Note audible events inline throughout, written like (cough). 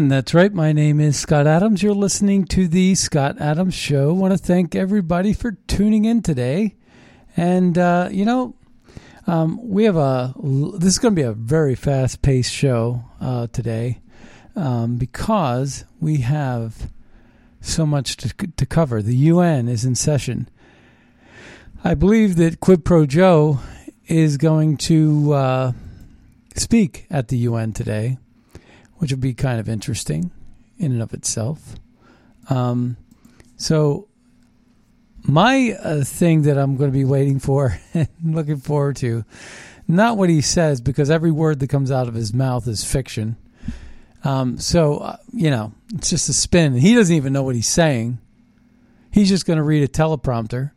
And that's right. My name is Scott Adams. You're listening to the Scott Adams Show. I want to thank everybody for tuning in today. And, uh, you know, um, we have a, this is going to be a very fast paced show uh, today um, because we have so much to, to cover. The UN is in session. I believe that Quid Pro Joe is going to uh, speak at the UN today which would be kind of interesting in and of itself. Um, so, my uh, thing that I'm going to be waiting for (laughs) and looking forward to, not what he says, because every word that comes out of his mouth is fiction. Um, so, uh, you know, it's just a spin. He doesn't even know what he's saying. He's just going to read a teleprompter.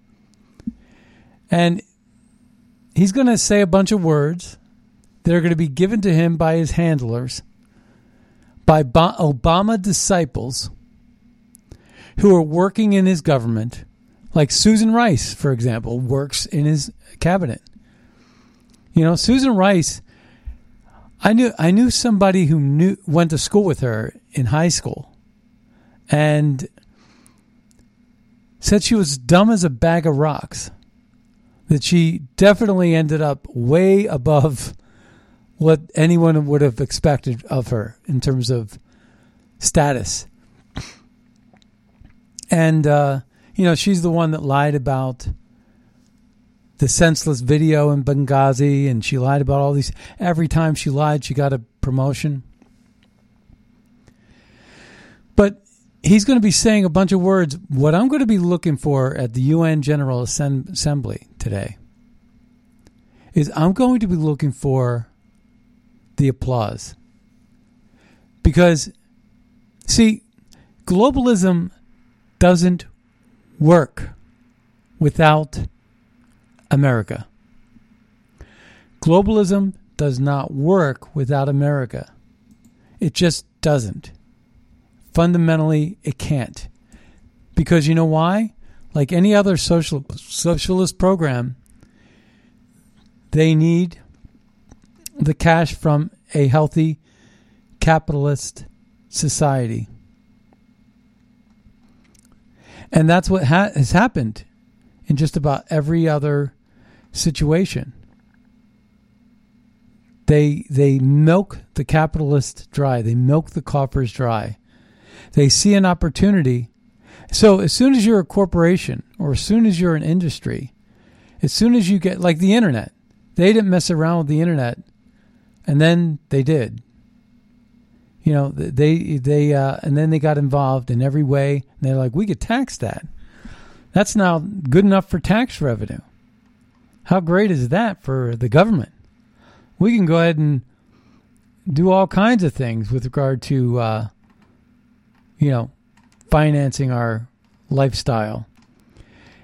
And he's going to say a bunch of words that are going to be given to him by his handlers by Obama disciples who are working in his government, like Susan Rice, for example, works in his cabinet. You know, Susan Rice. I knew I knew somebody who knew went to school with her in high school, and said she was dumb as a bag of rocks. That she definitely ended up way above what anyone would have expected of her in terms of status. And, uh, you know, she's the one that lied about the senseless video in Benghazi, and she lied about all these. Every time she lied, she got a promotion. But he's going to be saying a bunch of words. What I'm going to be looking for at the UN General Assembly today is I'm going to be looking for the applause. Because, see, globalism doesn't work without America. Globalism does not work without America. It just doesn't. Fundamentally, it can't. Because you know why? Like any other social socialist program, they need the cash from a healthy capitalist society. And that's what ha- has happened in just about every other situation. They they milk the capitalist dry. They milk the coffers dry. They see an opportunity. So as soon as you're a corporation or as soon as you're an industry, as soon as you get like the internet, they didn't mess around with the internet and then they did. You know, they they uh, and then they got involved in every way. And they're like, we could tax that. That's now good enough for tax revenue. How great is that for the government? We can go ahead and do all kinds of things with regard to, uh, you know, financing our lifestyle.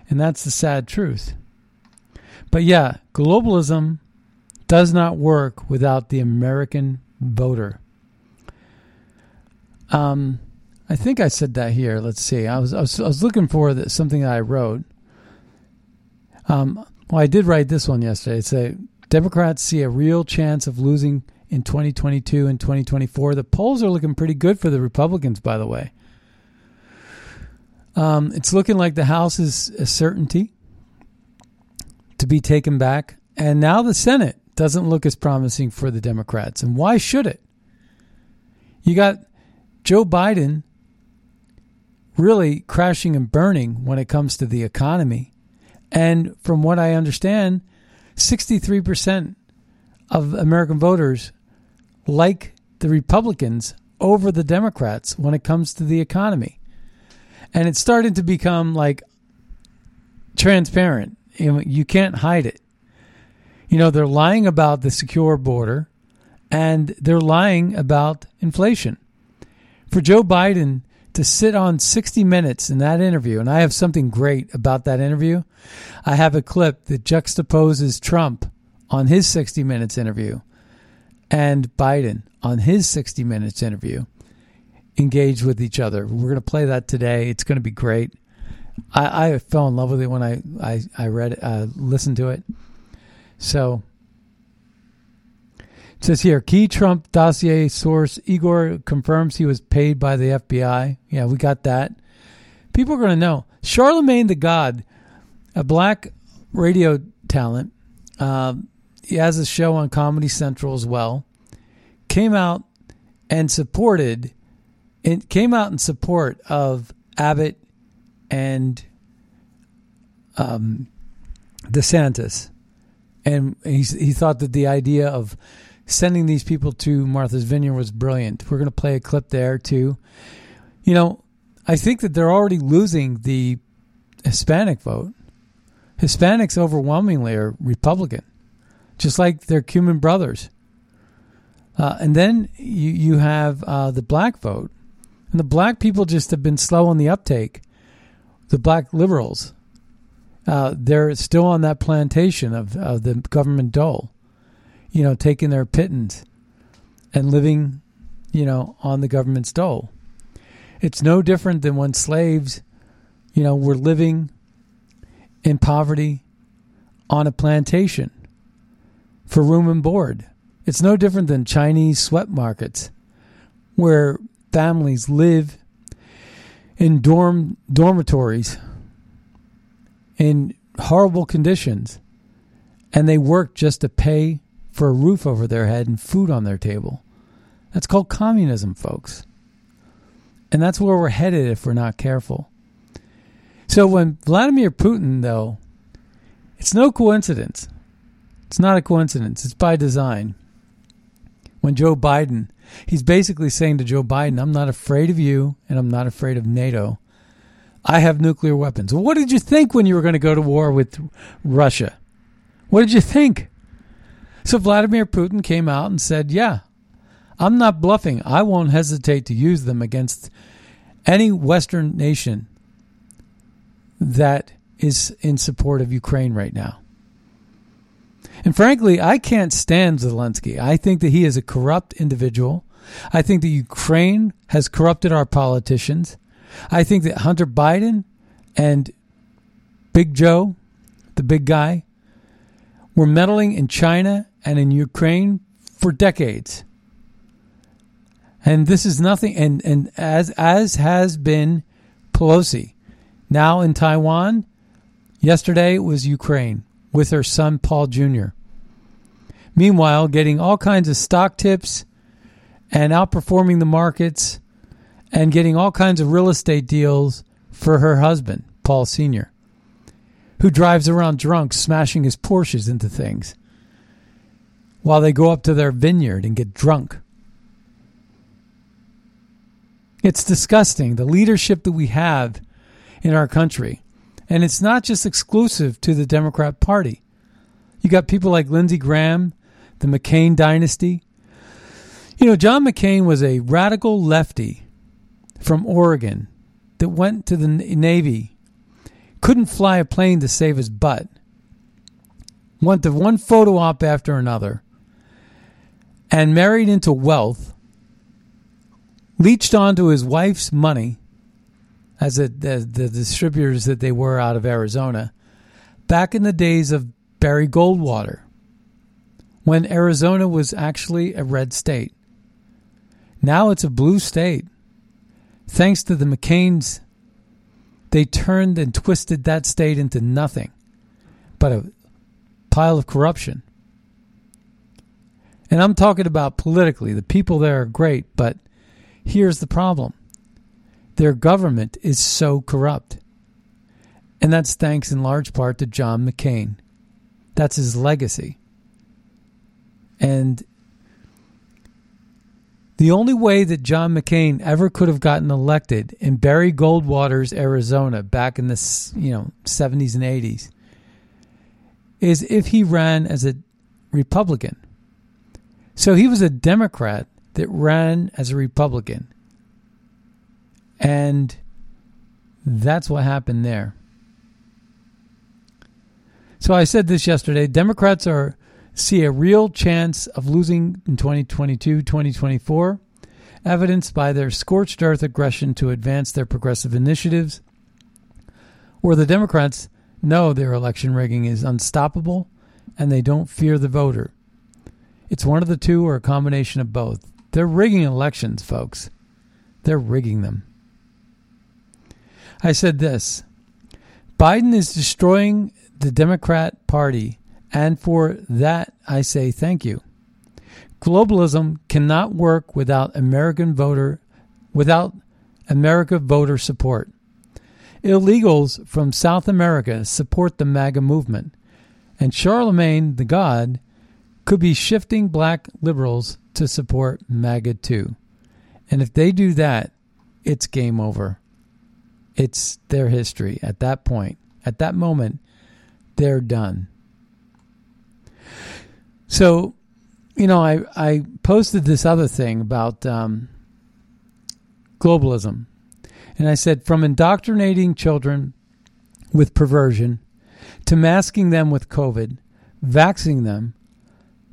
And that's the sad truth. But yeah, globalism does not work without the American voter. Um, I think I said that here. Let's see. I was I was, I was looking for the, something that I wrote. Um, well, I did write this one yesterday. It's a Democrats see a real chance of losing in 2022 and 2024. The polls are looking pretty good for the Republicans, by the way. Um, it's looking like the House is a certainty to be taken back. And now the Senate doesn't look as promising for the Democrats. And why should it? You got Joe Biden really crashing and burning when it comes to the economy. And from what I understand, 63% of American voters like the Republicans over the Democrats when it comes to the economy. And it's starting to become like transparent. You, can't hide it. You know, they're lying about the secure border and they're lying about inflation. For Joe Biden to sit on 60 minutes in that interview, and I have something great about that interview. I have a clip that juxtaposes Trump on his 60 minutes interview and Biden on his 60 minutes interview engaged with each other. We're going to play that today. It's going to be great. I, I fell in love with it when I I, I read uh, listened to it. So it says here, key Trump dossier source Igor confirms he was paid by the FBI. Yeah, we got that. People are going to know. Charlamagne the God, a black radio talent, um, he has a show on Comedy Central as well. Came out and supported. It came out in support of Abbott and um, DeSantis, and he he thought that the idea of sending these people to Martha's Vineyard was brilliant. We're going to play a clip there too. You know, I think that they're already losing the Hispanic vote. Hispanics overwhelmingly are Republican, just like their Cuban brothers. Uh, and then you you have uh, the black vote, and the black people just have been slow on the uptake. The black liberals, uh, they're still on that plantation of, of the government dole you know, taking their pittance and living, you know, on the government's dole. It's no different than when slaves, you know, were living in poverty on a plantation for room and board. It's no different than Chinese sweat markets where families live in dorm dormitories in horrible conditions and they work just to pay for a roof over their head and food on their table. That's called communism, folks. And that's where we're headed if we're not careful. So when Vladimir Putin, though, it's no coincidence. It's not a coincidence. It's by design. When Joe Biden, he's basically saying to Joe Biden, I'm not afraid of you and I'm not afraid of NATO. I have nuclear weapons. What did you think when you were going to go to war with Russia? What did you think? So Vladimir Putin came out and said, Yeah, I'm not bluffing. I won't hesitate to use them against any Western nation that is in support of Ukraine right now. And frankly, I can't stand Zelensky. I think that he is a corrupt individual. I think that Ukraine has corrupted our politicians. I think that Hunter Biden and Big Joe, the big guy, were meddling in China and in Ukraine for decades. And this is nothing and, and as as has been Pelosi. Now in Taiwan, yesterday was Ukraine with her son Paul Jr. Meanwhile, getting all kinds of stock tips and outperforming the markets and getting all kinds of real estate deals for her husband, Paul Sr., who drives around drunk, smashing his Porsches into things while they go up to their vineyard and get drunk. It's disgusting, the leadership that we have in our country. And it's not just exclusive to the Democrat Party. You got people like Lindsey Graham, the McCain dynasty. You know, John McCain was a radical lefty from Oregon that went to the Navy, couldn't fly a plane to save his butt, went to one photo op after another, and married into wealth, leached onto his wife's money as, a, as the distributors that they were out of Arizona back in the days of Barry Goldwater when Arizona was actually a red state. Now it's a blue state. Thanks to the McCains, they turned and twisted that state into nothing but a pile of corruption. And I'm talking about politically. The people there are great, but here's the problem their government is so corrupt. And that's thanks in large part to John McCain. That's his legacy. And the only way that John McCain ever could have gotten elected in Barry Goldwater's Arizona back in the you know 70s and 80s is if he ran as a Republican. So he was a Democrat that ran as a Republican. And that's what happened there. So I said this yesterday Democrats are see a real chance of losing in 2022 2024, evidenced by their scorched earth aggression to advance their progressive initiatives, or the Democrats know their election rigging is unstoppable and they don't fear the voter. It's one of the two or a combination of both. They're rigging elections, folks. They're rigging them. I said this Biden is destroying the Democrat Party and for that, I say thank you. Globalism cannot work without American voter without America voter support. Illegals from South America support the MAGA movement, and Charlamagne the God could be shifting black liberals to support MAGA too. And if they do that, it's game over. It's their history at that point. At that moment, they're done. So, you know, I I posted this other thing about um, globalism, and I said from indoctrinating children with perversion to masking them with COVID, vaxing them,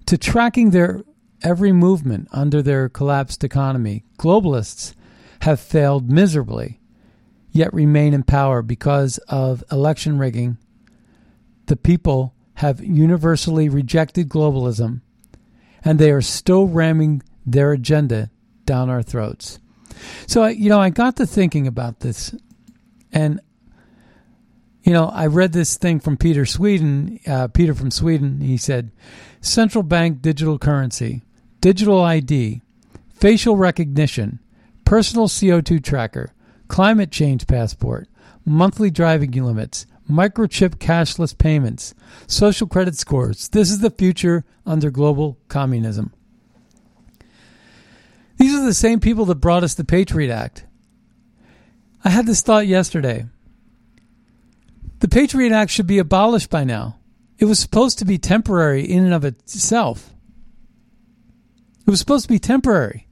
to tracking their every movement under their collapsed economy, globalists have failed miserably, yet remain in power because of election rigging. The people have universally rejected globalism, and they are still ramming their agenda down our throats. So, you know, I got to thinking about this, and you know, I read this thing from Peter Sweden, uh, Peter from Sweden. He said, "Central bank digital currency, digital ID, facial recognition, personal CO2 tracker, climate change passport, monthly driving limits, microchip cashless payments, social credit scores. This is the future under global communism. These are the same people that brought us the Patriot Act. I had this thought yesterday. The Patriot Act should be abolished by now. It was supposed to be temporary in and of itself. It was supposed to be temporary.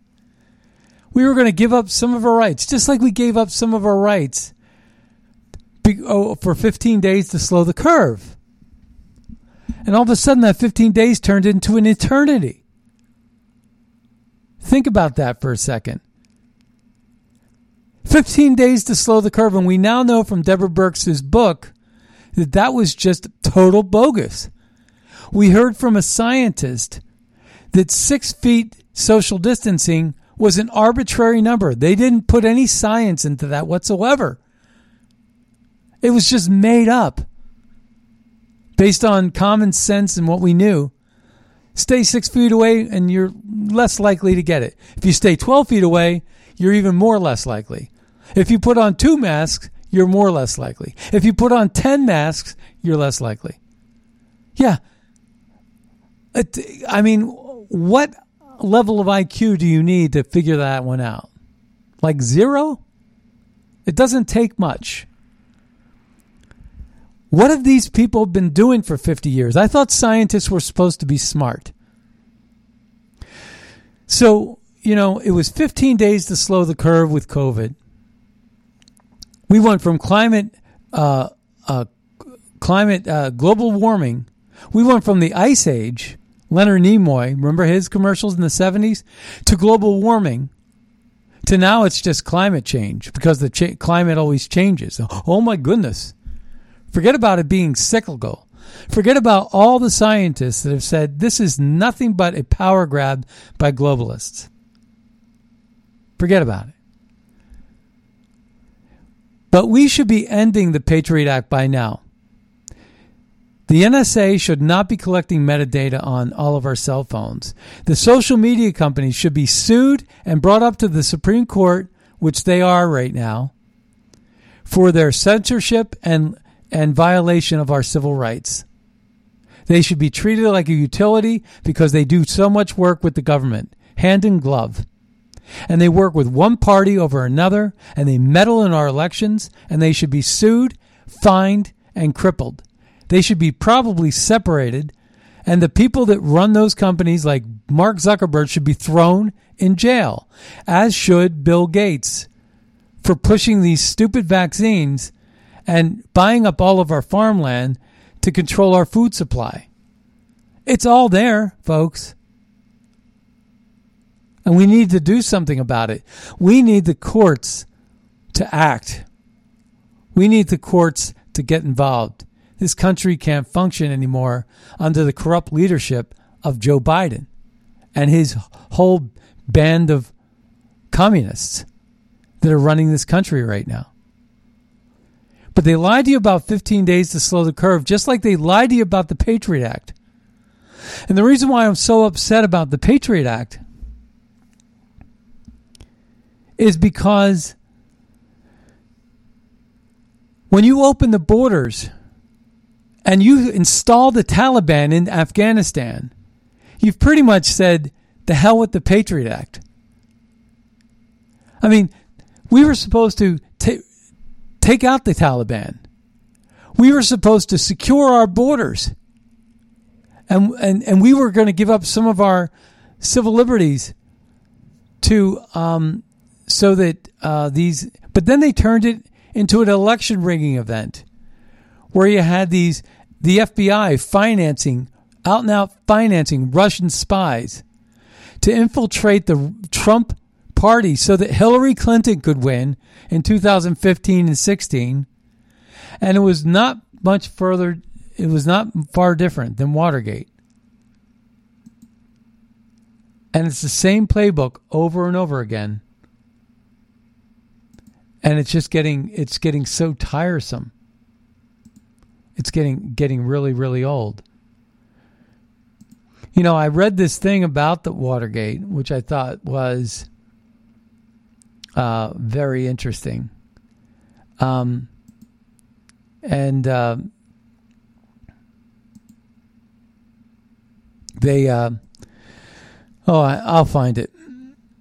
We were going to give up some of our rights, just like we gave up some of our rights oh, for 15 days to slow the curve. And all of a sudden, that 15 days turned into an eternity. Think about that for a second. 15 days to slow the curve. And we now know from Deborah Birx's book that that was just total bogus. We heard from a scientist that six feet social distancing was an arbitrary number. They didn't put any science into that whatsoever. It was just made up based on common sense and what we knew. Stay six feet away and you're less likely to get it. If you stay 12 feet away, you're even more less likely. If you put on two masks, you're more less likely. If you put on 10 masks, you're less likely. Yeah. I mean, what level of IQ do you need to figure that one out? Like zero? It doesn't take much. What have these people been doing for 50 years? I thought scientists were supposed to be smart. So, you know, it was 15 days to slow the curve with COVID. We went from climate, uh, uh, climate, uh, global warming We went from the ice age, Leonard Nimoy, remember his commercials in the 70s, to global warming, to now it's just climate change because the cha- climate always changes. Oh my goodness. Forget about it being cyclical. Forget about all the scientists that have said this is nothing but a power grab by globalists. Forget about it. But we should be ending the Patriot Act by now. The NSA should not be collecting metadata on all of our cell phones. The social media companies should be sued and brought up to the Supreme Court, which they are right now, for their censorship and, and violation of our civil rights. They should be treated like a utility because they do so much work with the government, hand in glove. And they work with one party over another, and they meddle in our elections, and they should be sued, fined, and crippled. They should be probably separated, and the people that run those companies, like Mark Zuckerberg, should be thrown in jail, as should Bill Gates for pushing these stupid vaccines and buying up all of our farmland to control our food supply. It's all there, folks. And we need to do something about it. We need the courts to act. We need the courts to get involved. This country can't function anymore under the corrupt leadership of Joe Biden and his whole band of communists that are running this country right now. But they lied to you about 15 days to slow the curve, just like they lied to you about the Patriot Act. And the reason why I'm so upset about the Patriot Act is because when you open the borders and you install the Taliban in Afghanistan, you've pretty much said, the hell with the Patriot Act. I mean, we were supposed to ta- take out the Taliban. We were supposed to secure our borders. And, and, and we were going to give up some of our civil liberties to um, so that uh, these, but then they turned it into an election rigging event where you had these the FBI financing out and out financing Russian spies to infiltrate the Trump party so that Hillary Clinton could win in 2015 and 16 and it was not much further it was not far different than Watergate and it's the same playbook over and over again and it's just getting it's getting so tiresome. It's getting getting really really old. You know, I read this thing about the Watergate, which I thought was uh, very interesting. Um, and uh, they, uh, oh, I, I'll find it.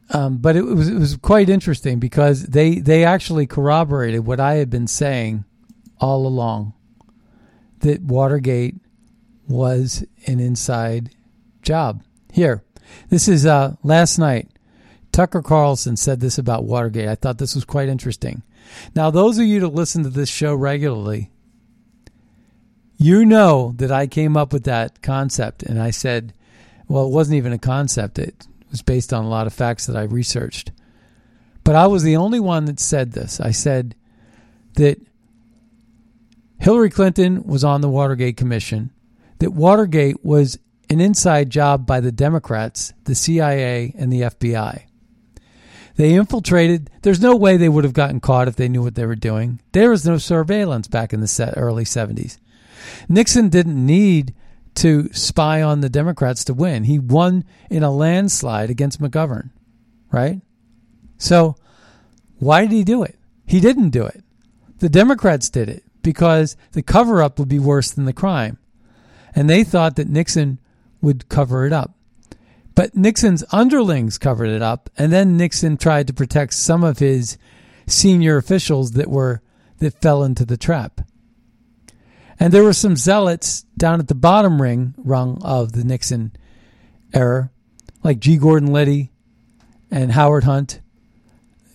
Um, but it was it was quite interesting because they they actually corroborated what I had been saying all along that Watergate was an inside job. Here, this is uh, last night. Tucker Carlson said this about Watergate. I thought this was quite interesting. Now, those of you that listen to this show regularly, you know that I came up with that concept, and I said, well, it wasn't even a concept. It was based on a lot of facts that I researched. But I was the only one that said this. I said that Hillary Clinton was on the Watergate Commission, that Watergate was an inside job by the Democrats, the CIA, and the FBI. They infiltrated. There's no way they would have gotten caught if they knew what they were doing. There was no surveillance back in the early 70s. Nixon didn't need to spy on the Democrats to win. He won in a landslide against McGovern, right? So why did he do it? He didn't do it. The Democrats did it because the cover up would be worse than the crime. And they thought that Nixon would cover it up. But Nixon's underlings covered it up, and then Nixon tried to protect some of his senior officials that were that fell into the trap. And there were some zealots down at the bottom ring rung of the Nixon era, like G. Gordon Liddy and Howard Hunt,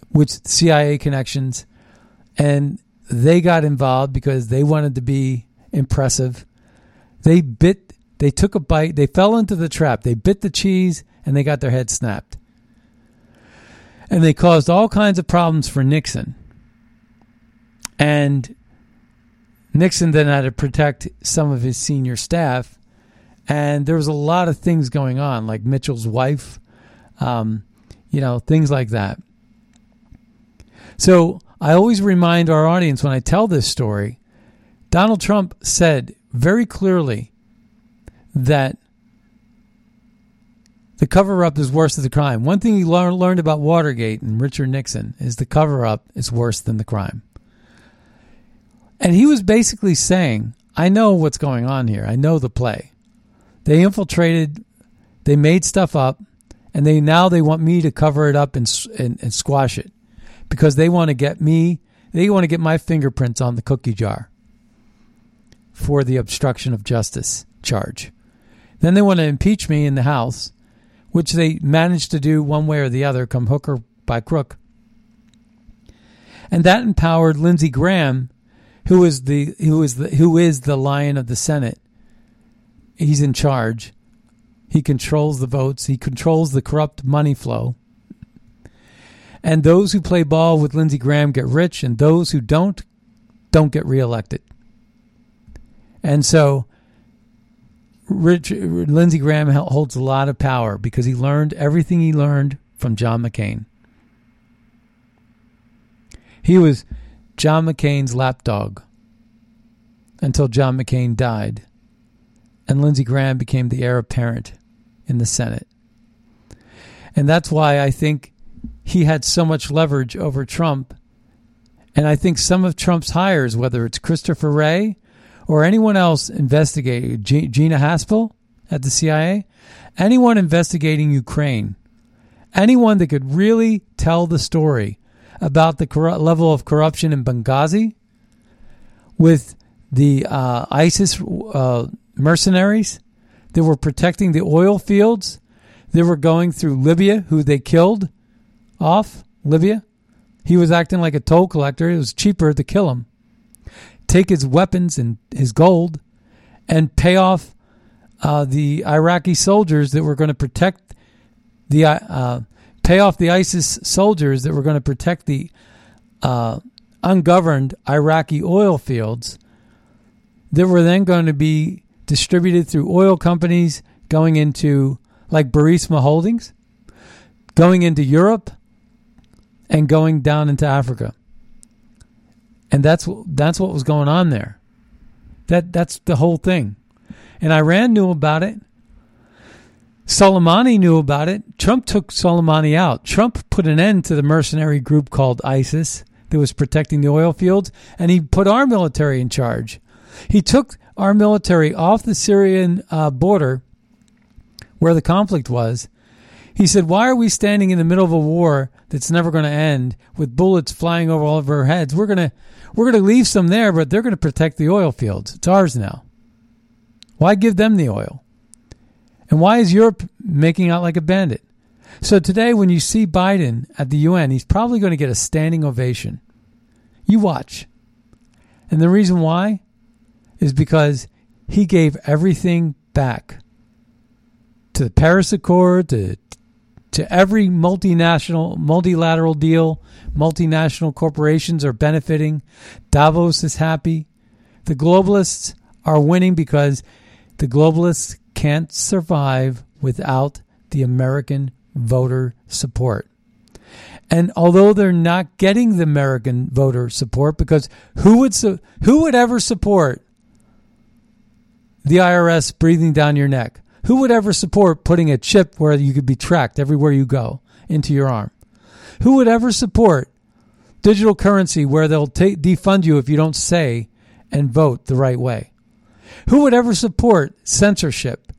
which CIA connections. And they got involved because they wanted to be impressive. They bit they took a bite, they fell into the trap, they bit the cheese, and they got their head snapped. And they caused all kinds of problems for Nixon. And Nixon then had to protect some of his senior staff. And there was a lot of things going on, like Mitchell's wife, um, you know, things like that. So I always remind our audience when I tell this story Donald Trump said very clearly that the cover up is worse than the crime. One thing lear- learned about Watergate and Richard Nixon is the cover up is worse than the crime. And he was basically saying, I know what's going on here. I know the play. They infiltrated, they made stuff up, and they now they want me to cover it up and, and, and squash it because they want to get me, they want to get my fingerprints on the cookie jar for the obstruction of justice charge. Then they want to impeach me in the House, which they managed to do one way or the other, come hook or by crook. And that empowered Lindsey Graham, who is the who is the who is the lion of the Senate. He's in charge. He controls the votes. He controls the corrupt money flow. And those who play ball with Lindsey Graham get rich, and those who don't, don't get reelected. And so Rich, Lindsey Graham holds a lot of power because he learned everything he learned from John McCain. He was John McCain's lapdog until John McCain died, and Lindsey Graham became the heir apparent in the Senate. And that's why I think he had so much leverage over Trump. And I think some of Trump's hires, whether it's Christopher Wray or anyone else investigating Gina Haspel at the CIA, anyone investigating Ukraine, anyone that could really tell the story about the level of corruption in Benghazi with the uh, ISIS uh, mercenaries that were protecting the oil fields that were going through Libya, who they killed off Libya. He was acting like a toll collector. It was cheaper to kill him take his weapons and his gold and pay off uh, the Iraqi soldiers that were going to protect the uh, pay off the ISIS soldiers that were going to protect the uh, ungoverned Iraqi oil fields that were then going to be distributed through oil companies going into like Burisma Holdings, going into Europe, and going down into Africa and that's that's what was going on there. That that's the whole thing, and Iran knew about it. Soleimani knew about it. Trump took Soleimani out. Trump put an end to the mercenary group called ISIS that was protecting the oil fields, and he put our military in charge. He took our military off the Syrian uh, border where the conflict was. He said, Why are we standing in the middle of a war that's never going to end with bullets flying over all of our heads? We're going to we're going to leave some there, but they're going to protect the oil fields. It's ours now. Why give them the oil? And why is Europe making out like a bandit? So today, when you see Biden at the UN, he's probably going to get a standing ovation. You watch. And the reason why is because he gave everything back to the Paris Accord, to, to every multinational, multilateral deal, multinational corporations are benefiting. Davos is happy. The globalists are winning because the globalists can't survive without the American voter support. And although they're not getting the American voter support, because who would su- who would ever support the IRS breathing down your neck? Who would ever support putting a chip where you could be tracked everywhere you go into your arm? Who would ever support digital currency where they'll defund you if you don't say and vote the right way? Who would ever support censorship?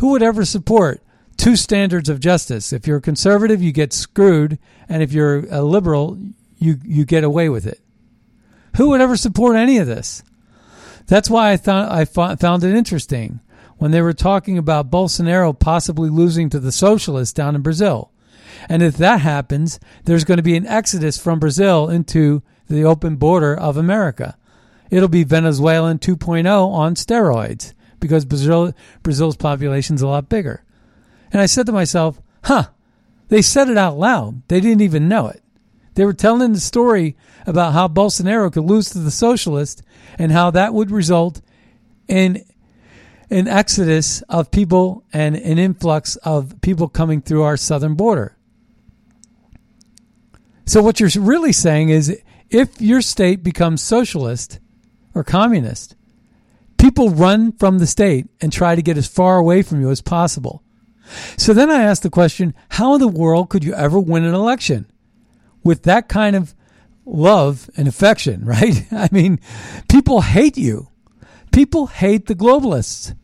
Who would ever support two standards of justice? If you're a conservative, you get screwed, and if you're a liberal, you, you get away with it. Who would ever support any of this? That's why I thought I found it interesting when they were talking about Bolsonaro possibly losing to the socialists down in Brazil. And if that happens, there's going to be an exodus from Brazil into the open border of America. It'll be Venezuelan 2.0 on steroids because Brazil, Brazil's population is a lot bigger. And I said to myself, huh, they said it out loud. They didn't even know it. They were telling the story about how Bolsonaro could lose to the socialists and how that would result in an exodus of people and an influx of people coming through our southern border. So, what you're really saying is if your state becomes socialist or communist, people run from the state and try to get as far away from you as possible. So then I asked the question how in the world could you ever win an election with that kind of love and affection, (laughs) right? I mean, people hate you. People hate the globalists.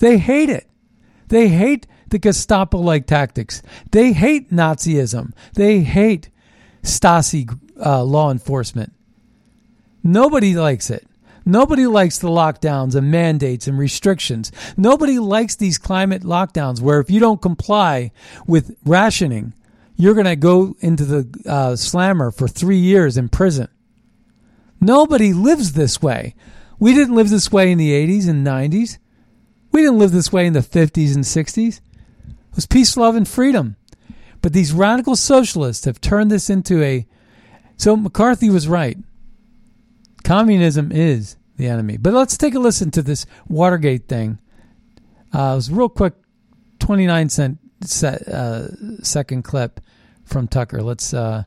They hate it. They hate the Gestapo like tactics. They hate Nazism. They hate Stasi uh, law enforcement. Nobody likes it. Nobody likes the lockdowns and mandates and restrictions. Nobody likes these climate lockdowns where if you don't comply with rationing, you're going to go into the uh, slammer for three years in prison. Nobody lives this way. We didn't live this way in the 80s and 90s. We didn't live this way in the 50s and 60s. It was peace, love, and freedom. But these radical socialists have turned this into a. So McCarthy was right. Communism is the enemy. But let's take a listen to this Watergate thing. Uh, it was a real quick 29 cent uh, second clip from Tucker. Let's uh,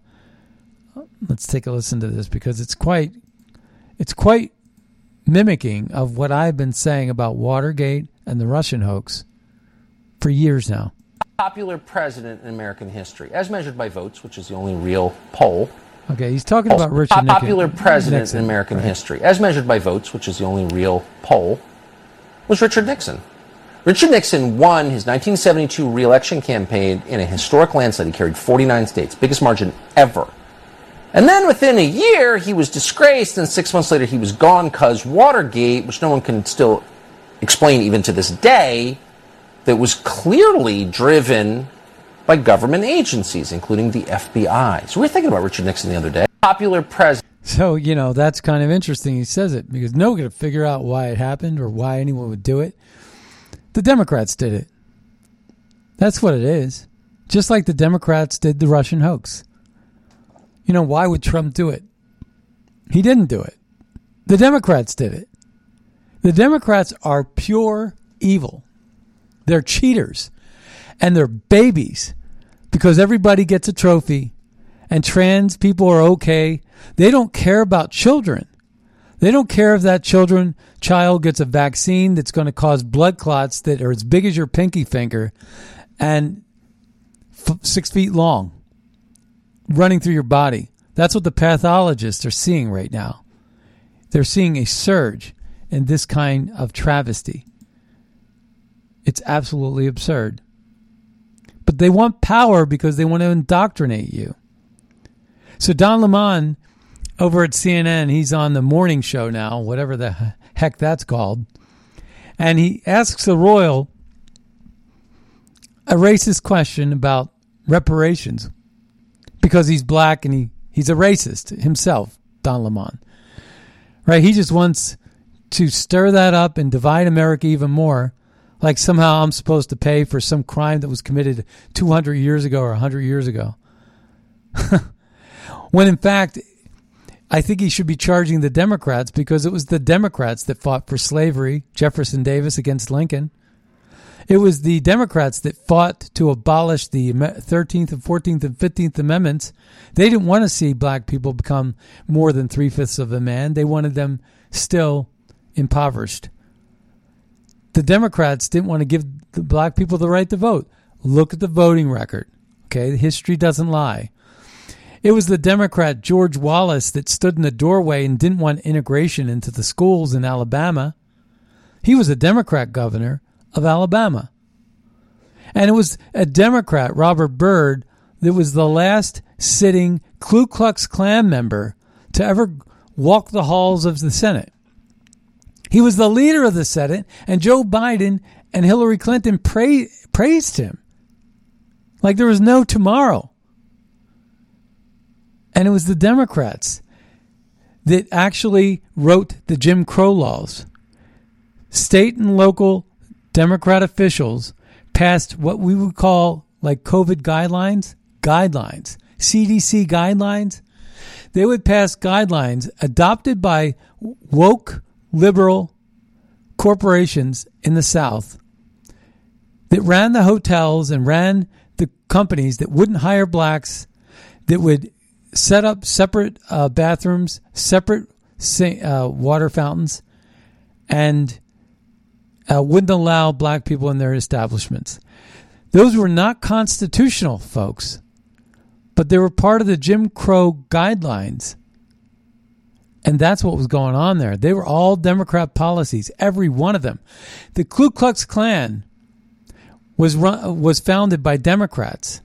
let's take a listen to this because it's quite it's quite mimicking of what I've been saying about Watergate and the Russian hoax for years now popular president in American history, as measured by votes, which is the only real poll. Okay, he's talking about Richard popular Nixon, president Nixon, in American right. history, as measured by votes, which is the only real poll, was Richard Nixon. Richard Nixon won his 1972 reelection campaign in a historic landslide. He carried 49 states, biggest margin ever. And then within a year, he was disgraced, and six months later, he was gone because Watergate, which no one can still explain even to this day, that was clearly driven by government agencies, including the FBI. So we were thinking about Richard Nixon the other day. Popular president. So, you know, that's kind of interesting he says it because no one could figure out why it happened or why anyone would do it. The Democrats did it. That's what it is. Just like the Democrats did the Russian hoax. You know, why would Trump do it? He didn't do it. The Democrats did it. The Democrats are pure evil. They're cheaters and they're babies because everybody gets a trophy and trans people are okay. They don't care about children. They don't care if that children child gets a vaccine that's going to cause blood clots that are as big as your pinky finger and f- six feet long running through your body. That's what the pathologists are seeing right now. They're seeing a surge in this kind of travesty. It's absolutely absurd. But they want power because they want to indoctrinate you. So Don Lemon over at CNN, he's on the morning show now, whatever the heck that's called. And he asks the royal a racist question about reparations because he's black and he, he's a racist himself, Don Lemon. Right? He just wants to stir that up and divide America even more like somehow I'm supposed to pay for some crime that was committed 200 years ago or 100 years ago. (laughs) when in fact, I think he should be charging the Democrats because it was the Democrats that fought for slavery, Jefferson Davis against Lincoln. It was the Democrats that fought to abolish the 13th and 14th and 15th Amendments. They didn't want to see black people become more than three fifths of a man. They wanted them still impoverished the Democrats didn't want to give the black people the right to vote. Look at the voting record. Okay, history doesn't lie. It was the Democrat George Wallace that stood in the doorway and didn't want integration into the schools in Alabama. He was a Democrat governor of Alabama. And it was a Democrat, Robert Byrd, that was the last sitting Ku Klux Klan member to ever walk the halls of the Senate. He was the leader of the Senate, and Joe Biden and Hillary Clinton pra- praised him like there was no tomorrow. And it was the Democrats that actually wrote the Jim Crow laws state and local Democrat officials passed what we would call like COVID guidelines, guidelines, CDC guidelines. They would pass guidelines adopted by woke liberal corporations in the South that ran the hotels and ran the companies that wouldn't hire blacks, that would set up separate uh, bathrooms, separate uh, water fountains, and uh, wouldn't allow black people in their establishments. Those were not constitutional, folks, but they were part of the Jim Crow guidelines. And that's what was going on there. They were all Democrat policies, every one of them. The Ku Klux Klan was run, was founded by Democrats.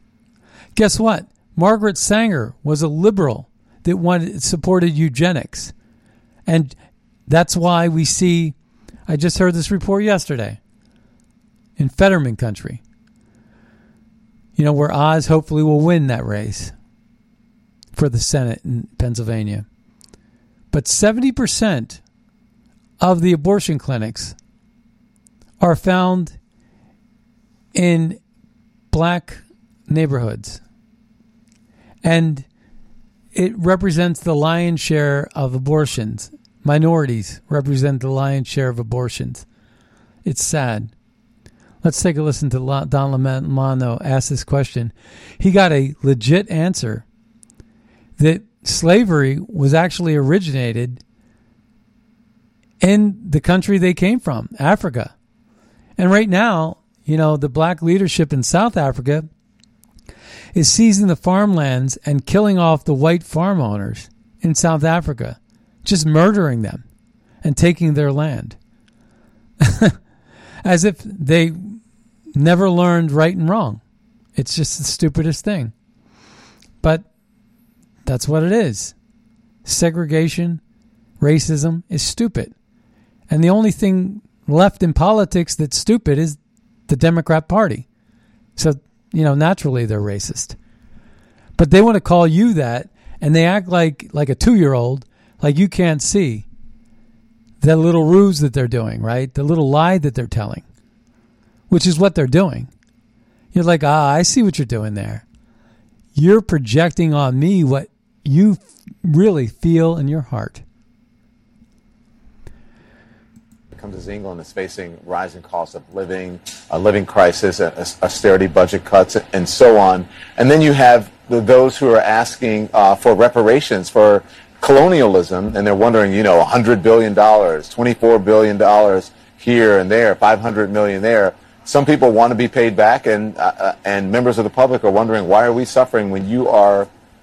Guess what? Margaret Sanger was a liberal that wanted supported eugenics. And that's why we see I just heard this report yesterday in Fetterman country. You know, where Oz hopefully will win that race for the Senate in Pennsylvania. But 70% of the abortion clinics are found in black neighborhoods. And it represents the lion's share of abortions. Minorities represent the lion's share of abortions. It's sad. Let's take a listen to Don Lemon ask this question. He got a legit answer that slavery was actually originated in the country they came from, Africa. And right now, you know, the black leadership in South Africa is seizing the farmlands and killing off the white farm owners in South Africa, just murdering them and taking their land. (laughs) As if they never learned right and wrong. It's just the stupidest thing. But that's what it is. Segregation, racism is stupid. And the only thing left in politics that's stupid is the Democrat Party. So, you know, naturally they're racist. But they want to call you that and they act like like a 2-year-old like you can't see the little ruse that they're doing, right? The little lie that they're telling, which is what they're doing. You're like, ah, I see what you're doing there. You're projecting on me what you really feel in your heart. comes as England is facing rising costs of living, a living crisis, austerity budget cuts, and so on. And then you have those who are asking uh, for reparations for colonialism, and they're wondering, you know, $100 billion, $24 billion here and there, 500 million there. Some people want to be paid back, and uh, uh, and members of the public are wondering why are we suffering when you are,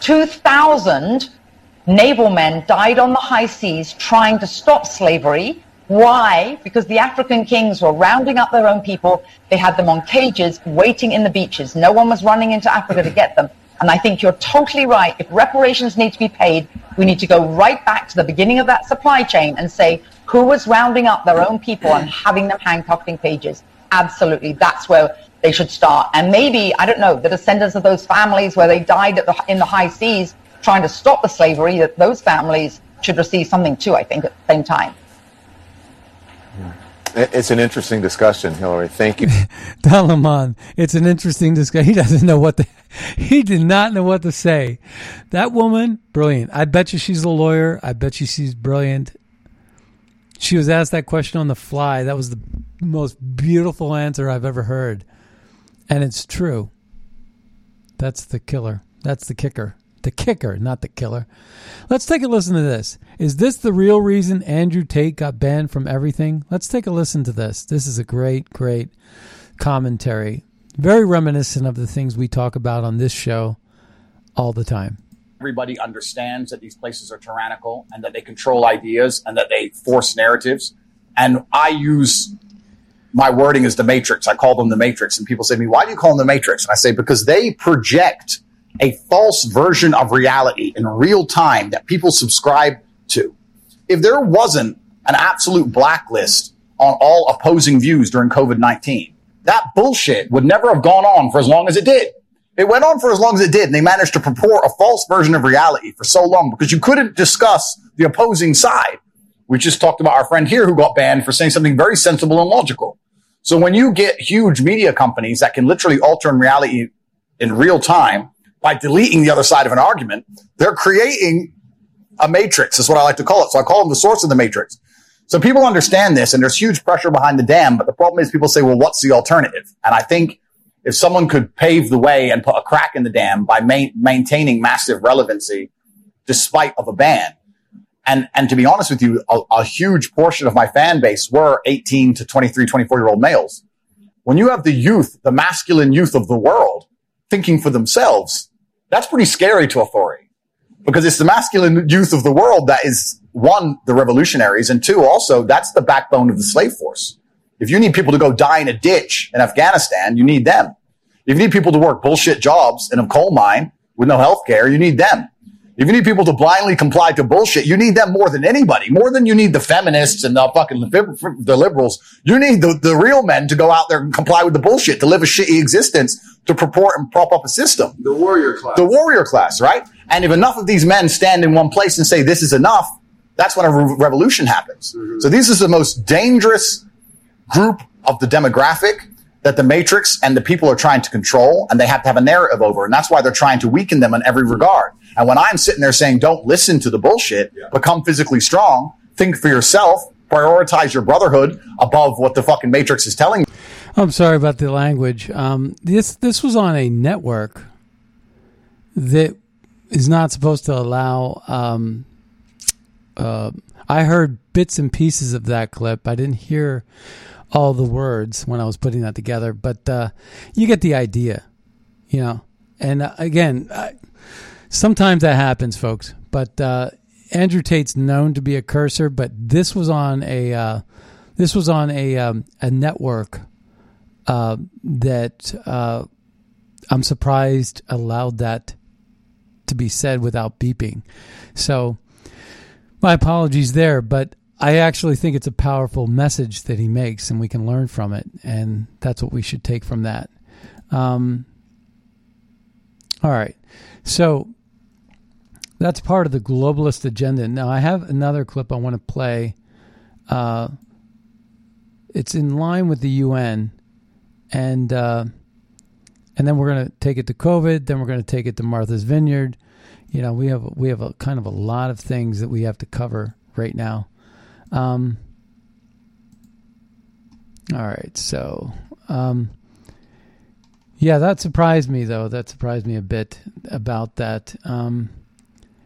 2,000 naval men died on the high seas trying to stop slavery. Why? Because the African kings were rounding up their own people. They had them on cages waiting in the beaches. No one was running into Africa to get them. And I think you're totally right. If reparations need to be paid, we need to go right back to the beginning of that supply chain and say who was rounding up their own people and having them handcuffed in cages. Absolutely. That's where they should start. And maybe, I don't know, the descendants of those families where they died the, in the high seas trying to stop the slavery, that those families should receive something too, I think, at the same time. It's an interesting discussion, Hillary. Thank you. (laughs) Don Lemon, it's an interesting discussion. He doesn't know what to, (laughs) he did not know what to say. That woman, brilliant. I bet you she's a lawyer. I bet you she's brilliant. She was asked that question on the fly. That was the most beautiful answer I've ever heard. And it's true. That's the killer. That's the kicker. The kicker, not the killer. Let's take a listen to this. Is this the real reason Andrew Tate got banned from everything? Let's take a listen to this. This is a great, great commentary. Very reminiscent of the things we talk about on this show all the time. Everybody understands that these places are tyrannical and that they control ideas and that they force narratives and I use my wording is the Matrix. I call them the Matrix, and people say to me, "Why do you call them the Matrix?" And I say because they project a false version of reality in real time that people subscribe to. If there wasn't an absolute blacklist on all opposing views during COVID 19, that bullshit would never have gone on for as long as it did. It went on for as long as it did, and they managed to purport a false version of reality for so long because you couldn't discuss the opposing side. We just talked about our friend here who got banned for saying something very sensible and logical. So when you get huge media companies that can literally alter in reality in real time by deleting the other side of an argument, they're creating a matrix. Is what I like to call it. So I call them the source of the matrix. So people understand this and there's huge pressure behind the dam. But the problem is people say, well, what's the alternative? And I think if someone could pave the way and put a crack in the dam by ma- maintaining massive relevancy despite of a ban. And, and to be honest with you, a, a huge portion of my fan base were 18 to 23, 24 year old males. When you have the youth, the masculine youth of the world thinking for themselves, that's pretty scary to authority because it's the masculine youth of the world that is one, the revolutionaries, and two, also that's the backbone of the slave force. If you need people to go die in a ditch in Afghanistan, you need them. If you need people to work bullshit jobs in a coal mine with no health care, you need them. If you need people to blindly comply to bullshit, you need them more than anybody, more than you need the feminists and the fucking the liberals. You need the, the real men to go out there and comply with the bullshit, to live a shitty existence, to purport and prop up a system. The warrior class. The warrior class, right? And if enough of these men stand in one place and say, this is enough, that's when a re- revolution happens. Mm-hmm. So this is the most dangerous group of the demographic that the matrix and the people are trying to control and they have to have a narrative over. And that's why they're trying to weaken them in every regard. And when I'm sitting there saying, don't listen to the bullshit, yeah. become physically strong, think for yourself, prioritize your brotherhood above what the fucking matrix is telling you. I'm sorry about the language. Um, this, this was on a network that is not supposed to allow, um, uh, I heard bits and pieces of that clip. I didn't hear all the words when I was putting that together, but uh, you get the idea, you know. And uh, again, I, sometimes that happens, folks. But uh, Andrew Tate's known to be a cursor, but this was on a uh, this was on a um, a network uh, that uh, I'm surprised allowed that to be said without beeping. So my apologies there, but I actually think it's a powerful message that he makes, and we can learn from it, and that's what we should take from that. Um, all right, so that's part of the globalist agenda. Now, I have another clip I want to play. Uh, it's in line with the UN, and uh, and then we're going to take it to COVID. Then we're going to take it to Martha's Vineyard. You know, we have we have a kind of a lot of things that we have to cover right now. Um, all right, so um, yeah, that surprised me though. That surprised me a bit about that. Um,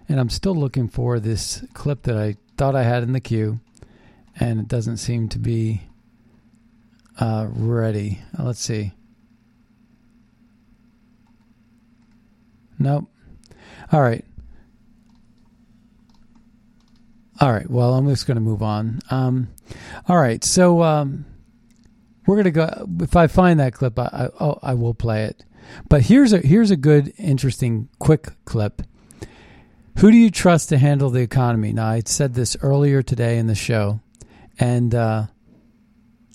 and I'm still looking for this clip that I thought I had in the queue, and it doesn't seem to be uh, ready. Uh, let's see. Nope. All right. All right. Well, I'm just going to move on. Um, all right. So um, we're going to go. If I find that clip, I, I, oh, I will play it. But here's a here's a good, interesting, quick clip. Who do you trust to handle the economy? Now, I said this earlier today in the show, and uh,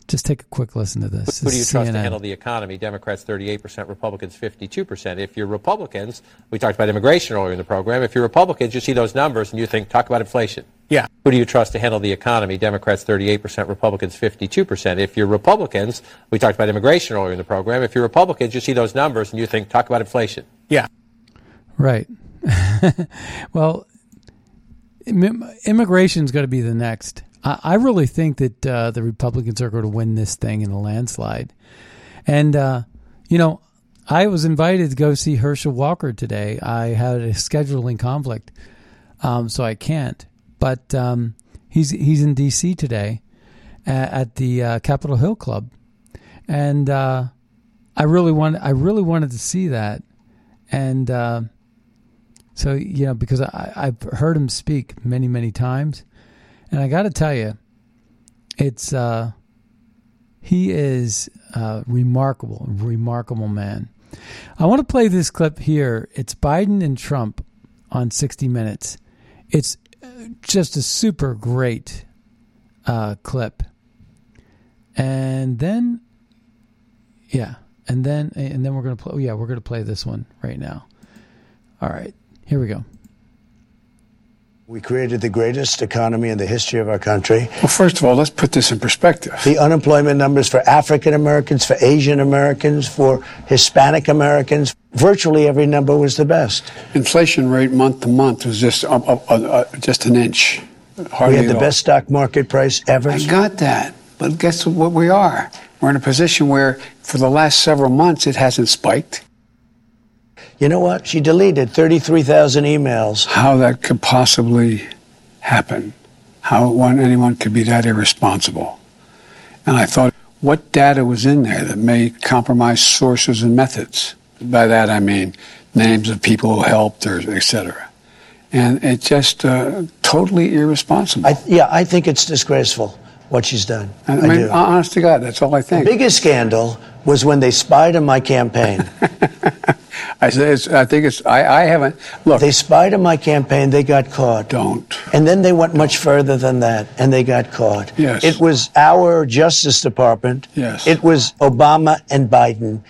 just take a quick listen to this. Who, do you trust to handle the economy? Democrats 38%, Republicans 52%. If you're Republicans, we talked about immigration earlier in the program. If you're Republicans, you see those numbers and you think, talk about inflation. Yeah. Who do you trust to handle the economy? Democrats 38%, Republicans 52%. If you're Republicans, we talked about immigration earlier in the program. If you're Republicans, you see those numbers and you think, talk about inflation. Yeah. Right. (laughs) well, immigration is going to be the next. I, really think that uh, the Republicans are going to win this thing in a landslide. And, uh, you know, I was invited to go see Herschel Walker today. I had a scheduling conflict, um, so I can't. But um, he's he's in D.C. today at, at the uh, Capitol Hill Club, and uh, I really want I really wanted to see that, and uh, so you know because I, I've heard him speak many many times, and I got to tell you, it's uh, he is a remarkable, remarkable man. I want to play this clip here. It's Biden and Trump on 60 Minutes. It's uh, just a super great uh, clip. And then, yeah, and then and then we're gonna play. Yeah, we're gonna play this one right now. All right, here we go. We created the greatest economy in the history of our country. Well, first of all, let's put this in perspective. The unemployment numbers for African Americans, for Asian Americans, for Hispanic Americans, virtually every number was the best. Inflation rate month to month was just uh, uh, uh, just an inch. Hardly we had the best stock market price ever. I got that, but guess what we are? We're in a position where, for the last several months, it hasn't spiked. You know what? She deleted 33,000 emails. How that could possibly happen. How one, anyone could be that irresponsible. And I thought, what data was in there that may compromise sources and methods? By that I mean names of people who helped or etc. And it's just uh, totally irresponsible. I, yeah, I think it's disgraceful what she's done. I, I mean, honest to God, that's all I think. The biggest scandal was when they spied on my campaign. (laughs) I I think it's. I, I haven't look. They spied on my campaign. They got caught. Don't. And then they went much further than that, and they got caught. Yes. It was our Justice Department. Yes. It was Obama and Biden.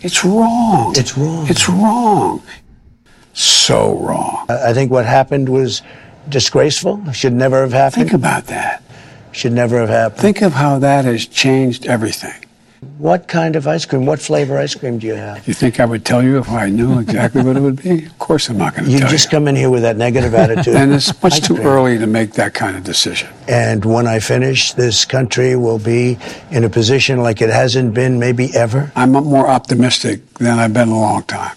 It's wrong. It's wrong. It's wrong. So wrong. I think what happened was disgraceful. Should never have happened. Think about that. Should never have happened. Think of how that has changed everything. What kind of ice cream? What flavor ice cream do you have? You think I would tell you if I knew exactly what it would be? Of course, I'm not going to you tell you. You just come in here with that negative attitude. and it's much too early to make that kind of decision. And when I finish, this country will be in a position like it hasn't been maybe ever. I'm more optimistic than I've been in a long time.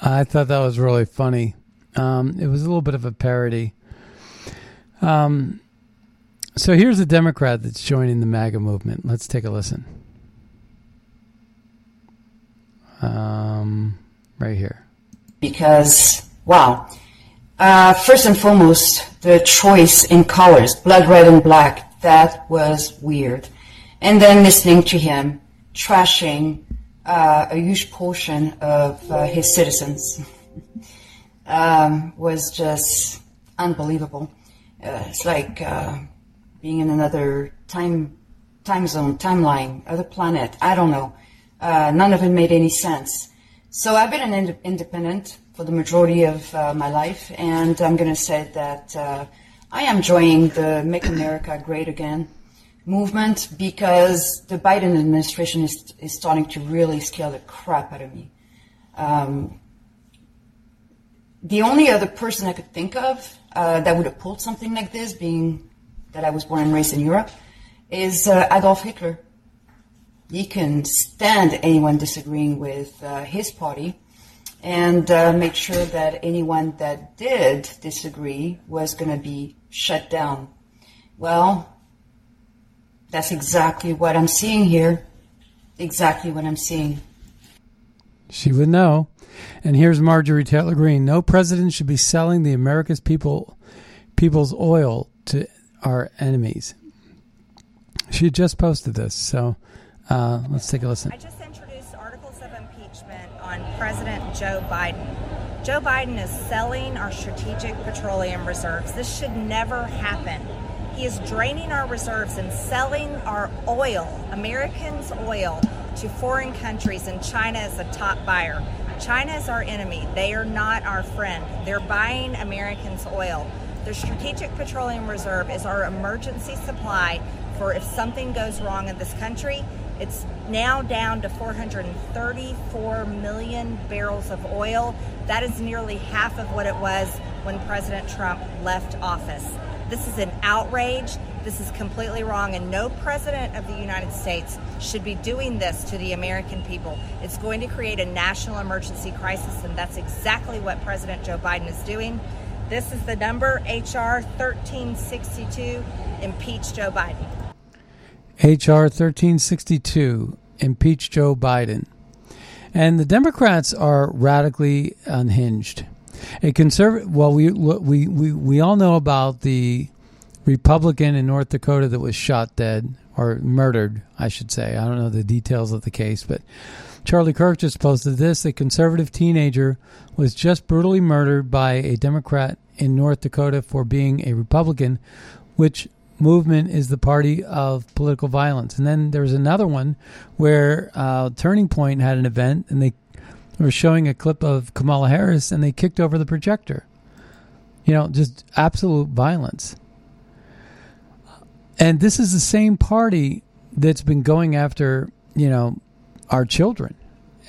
I thought that was really funny. Um, it was a little bit of a parody. Um, so here's a Democrat that's joining the MAGA movement. Let's take a listen. Um, right here. Because, wow. Uh, first and foremost, the choice in colors, blood red and black, that was weird. And then listening to him trashing uh, a huge portion of uh, his citizens (laughs) um, was just unbelievable. Uh, it's like uh, being in another time time zone, timeline, other planet. I don't know. Uh, none of it made any sense. So I've been an ind- independent for the majority of uh, my life, and I'm going to say that uh, I am joining the Make America Great Again movement because the Biden administration is, is starting to really scare the crap out of me. Um, the only other person I could think of uh, that would have pulled something like this, being that I was born and raised in Europe, is uh, Adolf Hitler. He can stand anyone disagreeing with uh, his party and uh, make sure that anyone that did disagree was going to be shut down. Well, that's exactly what I'm seeing here. Exactly what I'm seeing. She would know. And here's Marjorie Taylor Greene. No president should be selling the America's people people's oil to our enemies. She just posted this, so uh, let's take a listen. I just introduced articles of impeachment on President Joe Biden. Joe Biden is selling our strategic petroleum reserves. This should never happen. He is draining our reserves and selling our oil, Americans' oil, to foreign countries, and China is a top buyer. China is our enemy. They are not our friend. They're buying Americans' oil. The Strategic Petroleum Reserve is our emergency supply for if something goes wrong in this country. It's now down to 434 million barrels of oil. That is nearly half of what it was when President Trump left office. This is an outrage. This is completely wrong, and no president of the United States should be doing this to the American people. It's going to create a national emergency crisis, and that's exactly what President Joe Biden is doing. This is the number HR 1362 impeach Joe Biden. HR 1362 impeach Joe Biden. And the Democrats are radically unhinged. A conservative. Well, we we we we all know about the Republican in North Dakota that was shot dead or murdered, I should say. I don't know the details of the case, but Charlie Kirk just posted this. A conservative teenager was just brutally murdered by a Democrat in North Dakota for being a Republican, which movement is the party of political violence. And then there was another one where uh, Turning Point had an event and they were showing a clip of Kamala Harris and they kicked over the projector. You know, just absolute violence. And this is the same party that's been going after, you know, our children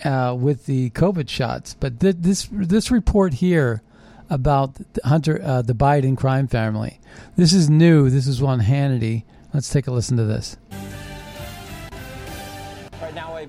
uh, with the COVID shots. But th- this this report here about Hunter, uh, the Biden crime family, this is new. This is on Hannity. Let's take a listen to this.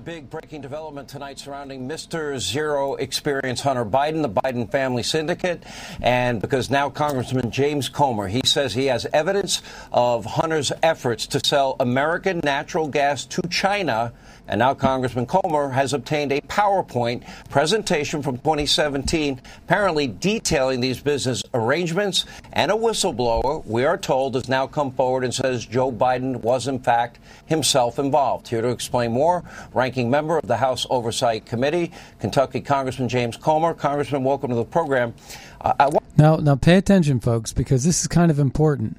Big breaking development tonight surrounding Mr. Zero Experience Hunter Biden, the Biden family syndicate, and because now Congressman James Comer, he says he has evidence of Hunter's efforts to sell American natural gas to China and now Congressman Comer has obtained a PowerPoint presentation from 2017, apparently detailing these business arrangements. And a whistleblower, we are told, has now come forward and says Joe Biden was, in fact, himself involved. Here to explain more, ranking member of the House Oversight Committee, Kentucky Congressman James Comer. Congressman, welcome to the program. Uh, now, now, pay attention, folks, because this is kind of important.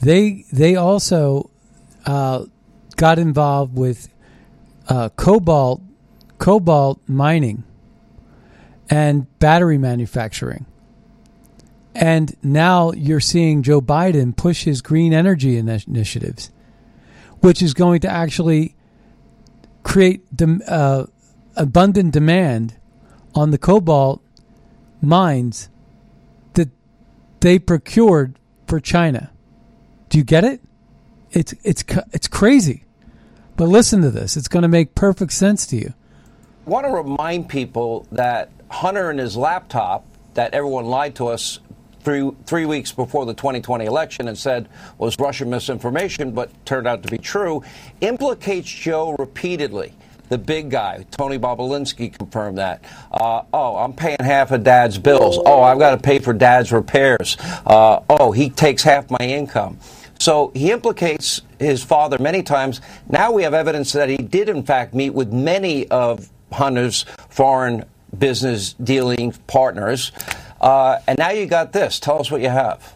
They they also uh, got involved with uh, cobalt cobalt mining and battery manufacturing. And now you're seeing Joe Biden push his green energy initiatives, which is going to actually create uh, abundant demand on the cobalt mines that they procured for China. Do you get it? It's it's it's crazy. But listen to this. It's going to make perfect sense to you. I want to remind people that Hunter and his laptop that everyone lied to us three, three weeks before the 2020 election and said was Russian misinformation, but turned out to be true, implicates Joe repeatedly. The big guy, Tony Bobulinski, confirmed that. Uh, oh, I'm paying half of dad's bills. Oh, I've got to pay for dad's repairs. Uh, oh, he takes half my income. So he implicates his father many times. Now we have evidence that he did, in fact, meet with many of Hunter's foreign business dealing partners. Uh, and now you got this. Tell us what you have.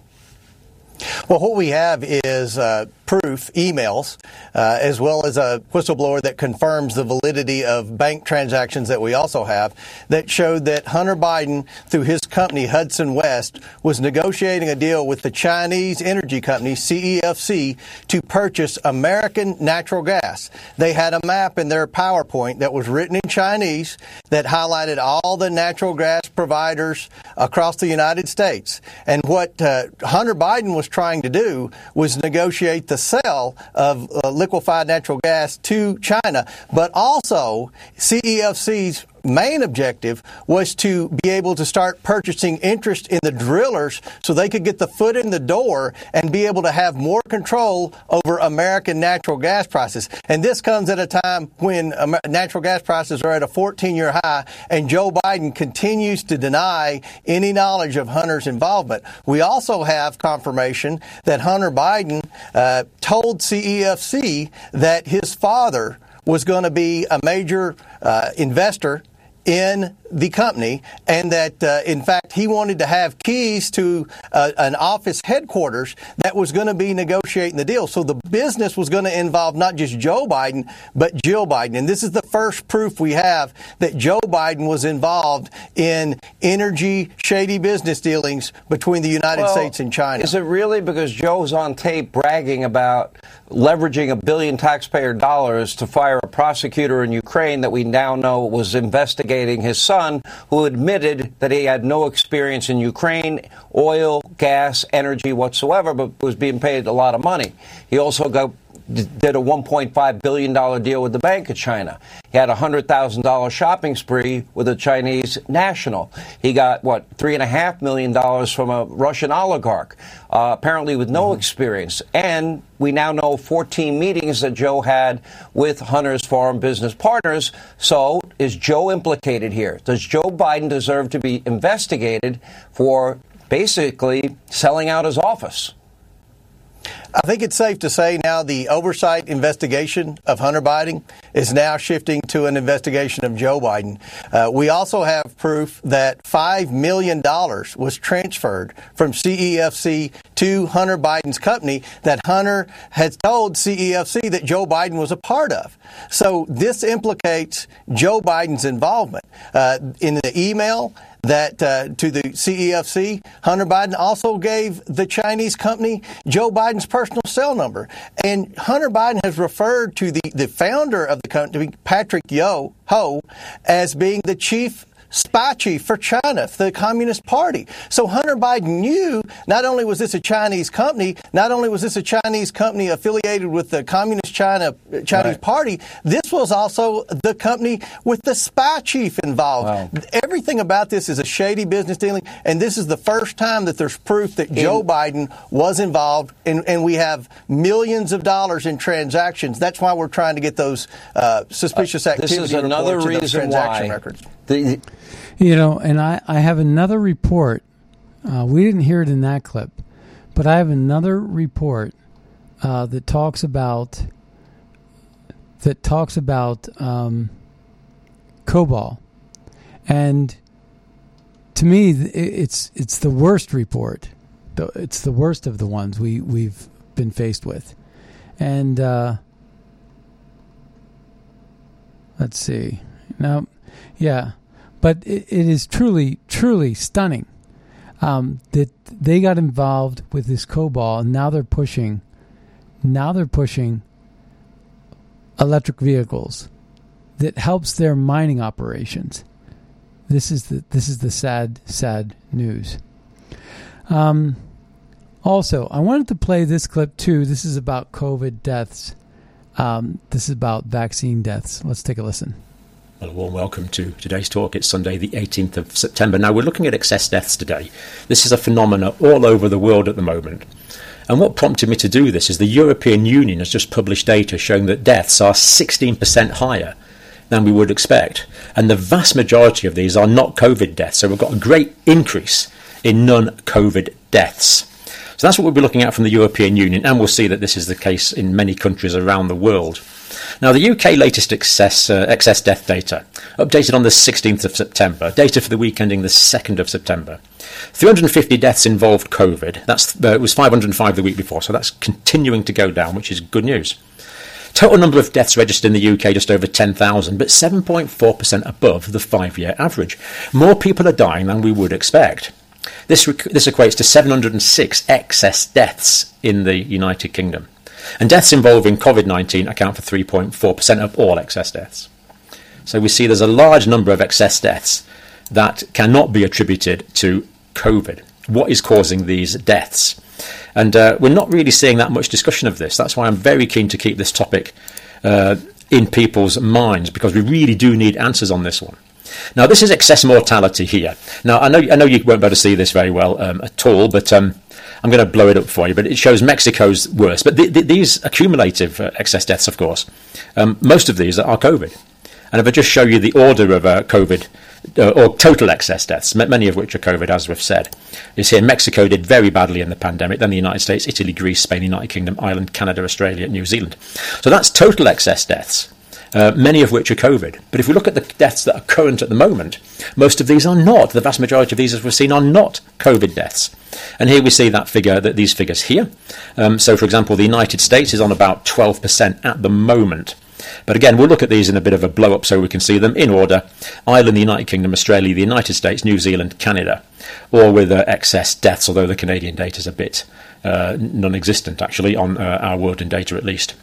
Well, what we have is uh, proof, emails, uh, as well as a whistleblower that confirms the validity of bank transactions that we also have that showed that Hunter Biden, through his company Hudson West, was negotiating a deal with the Chinese energy company CEFC to purchase American natural gas. They had a map in their PowerPoint that was written in Chinese that highlighted all the natural gas providers across the United States. And what uh, Hunter Biden was trying to do was negotiate the the sale of uh, liquefied natural gas to China, but also CEFC's main objective was to be able to start purchasing interest in the drillers so they could get the foot in the door and be able to have more control over American natural gas prices. And this comes at a time when natural gas prices are at a 14 year high and Joe Biden continues to deny any knowledge of Hunter's involvement. We also have confirmation that Hunter Biden uh, told CEFC that his father was going to be a major uh, investor in the company, and that uh, in fact he wanted to have keys to uh, an office headquarters that was going to be negotiating the deal. So the business was going to involve not just Joe Biden, but Jill Biden. And this is the first proof we have that Joe Biden was involved in energy shady business dealings between the United well, States and China. Is it really because Joe's on tape bragging about leveraging a billion taxpayer dollars to fire a prosecutor in Ukraine that we now know was investigating his son? who admitted that he had no experience in Ukraine, oil, gas, energy whatsoever, but was being paid a lot of money. He also got did a $1.5 billion deal with the Bank of China. He had a $100,000 shopping spree with a Chinese national. He got, what, $3.5 million from a Russian oligarch, uh, apparently with no experience. And we now know 14 meetings that Joe had with Hunter's foreign business partners. So is Joe implicated here? Does Joe Biden deserve to be investigated for basically selling out his office? I think it's safe to say now the oversight investigation of Hunter Biden is now shifting to an investigation of Joe Biden. Uh, we also have proof that $5 million was transferred from CEFC to Hunter Biden's company that Hunter had told CEFC that Joe Biden was a part of. So this implicates Joe Biden's involvement. Uh, in the email, that uh, to the CEFC, Hunter Biden also gave the Chinese company Joe Biden's personal cell number. And Hunter Biden has referred to the, the founder of the company, Patrick Yo Ho, as being the chief spy chief for China, for the Communist Party. So Hunter Biden knew not only was this a Chinese company, not only was this a Chinese company affiliated with the Communist China Chinese right. Party, this was also the company with the spy chief involved. Wow. Everything about this is a shady business dealing, and this is the first time that there's proof that in, Joe Biden was involved, and, and, we have millions of dollars in transactions. That's why we're trying to get those uh, suspicious activity uh, this is another reason why records. The, you know, and I, I have another report. Uh, we didn't hear it in that clip, but I have another report uh, that talks about that talks about um, cobalt, and to me, it's it's the worst report. It's the worst of the ones we we've been faced with, and uh, let's see now yeah, but it, it is truly, truly stunning um, that they got involved with this cobalt, and now they're pushing. Now they're pushing electric vehicles that helps their mining operations. This is the this is the sad, sad news. Um, also, I wanted to play this clip too. This is about COVID deaths. Um, this is about vaccine deaths. Let's take a listen. Well, a warm welcome to today's talk. It's Sunday, the 18th of September. Now, we're looking at excess deaths today. This is a phenomenon all over the world at the moment. And what prompted me to do this is the European Union has just published data showing that deaths are 16% higher than we would expect. And the vast majority of these are not COVID deaths. So we've got a great increase in non COVID deaths. So that's what we'll be looking at from the European Union. And we'll see that this is the case in many countries around the world. Now, the UK latest excess, uh, excess death data, updated on the 16th of September, data for the week ending the 2nd of September. 350 deaths involved COVID. That's uh, it was 505 the week before, so that's continuing to go down, which is good news. Total number of deaths registered in the UK just over 10,000, but 7.4% above the five-year average. More people are dying than we would expect. This, this equates to 706 excess deaths in the United Kingdom. And deaths involving COVID 19 account for 3.4% of all excess deaths. So we see there's a large number of excess deaths that cannot be attributed to COVID. What is causing these deaths? And uh, we're not really seeing that much discussion of this. That's why I'm very keen to keep this topic uh, in people's minds because we really do need answers on this one. Now, this is excess mortality here. Now, I know I know you won't be able to see this very well um, at all, but um, I'm going to blow it up for you, but it shows Mexico's worse. But th- th- these accumulative uh, excess deaths, of course, um, most of these are COVID. And if I just show you the order of uh, COVID uh, or total excess deaths, many of which are COVID, as we've said, is here. Mexico did very badly in the pandemic, then the United States, Italy, Greece, Spain, United Kingdom, Ireland, Canada, Australia, New Zealand. So that's total excess deaths. Uh, many of which are COVID. But if we look at the deaths that are current at the moment, most of these are not. The vast majority of these, as we've seen, are not COVID deaths. And here we see that figure, that these figures here. Um, so, for example, the United States is on about 12% at the moment. But again, we'll look at these in a bit of a blow up so we can see them in order Ireland, the United Kingdom, Australia, the United States, New Zealand, Canada, all with uh, excess deaths, although the Canadian data is a bit uh, non existent actually on uh, our world in data at least.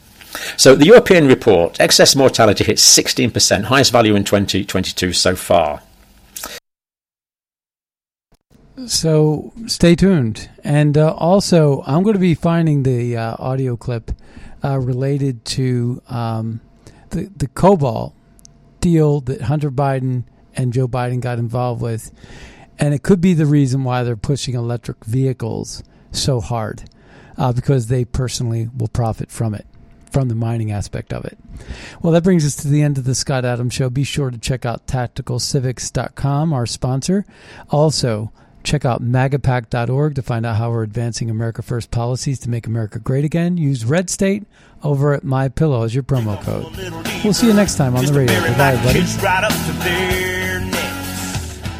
So the European report, excess mortality hits 16%, highest value in 2022 so far. So stay tuned. And uh, also, I'm going to be finding the uh, audio clip uh, related to um, the the cobalt deal that Hunter Biden and Joe Biden got involved with, and it could be the reason why they're pushing electric vehicles so hard, uh, because they personally will profit from it from the mining aspect of it. Well, that brings us to the end of the Scott Adams Show. Be sure to check out tacticalcivics.com, our sponsor. Also, check out magapack.org to find out how we're advancing America First policies to make America great again. Use Red State over at My Pillow as your promo code. We'll see you next time on the radio. Goodbye, everybody.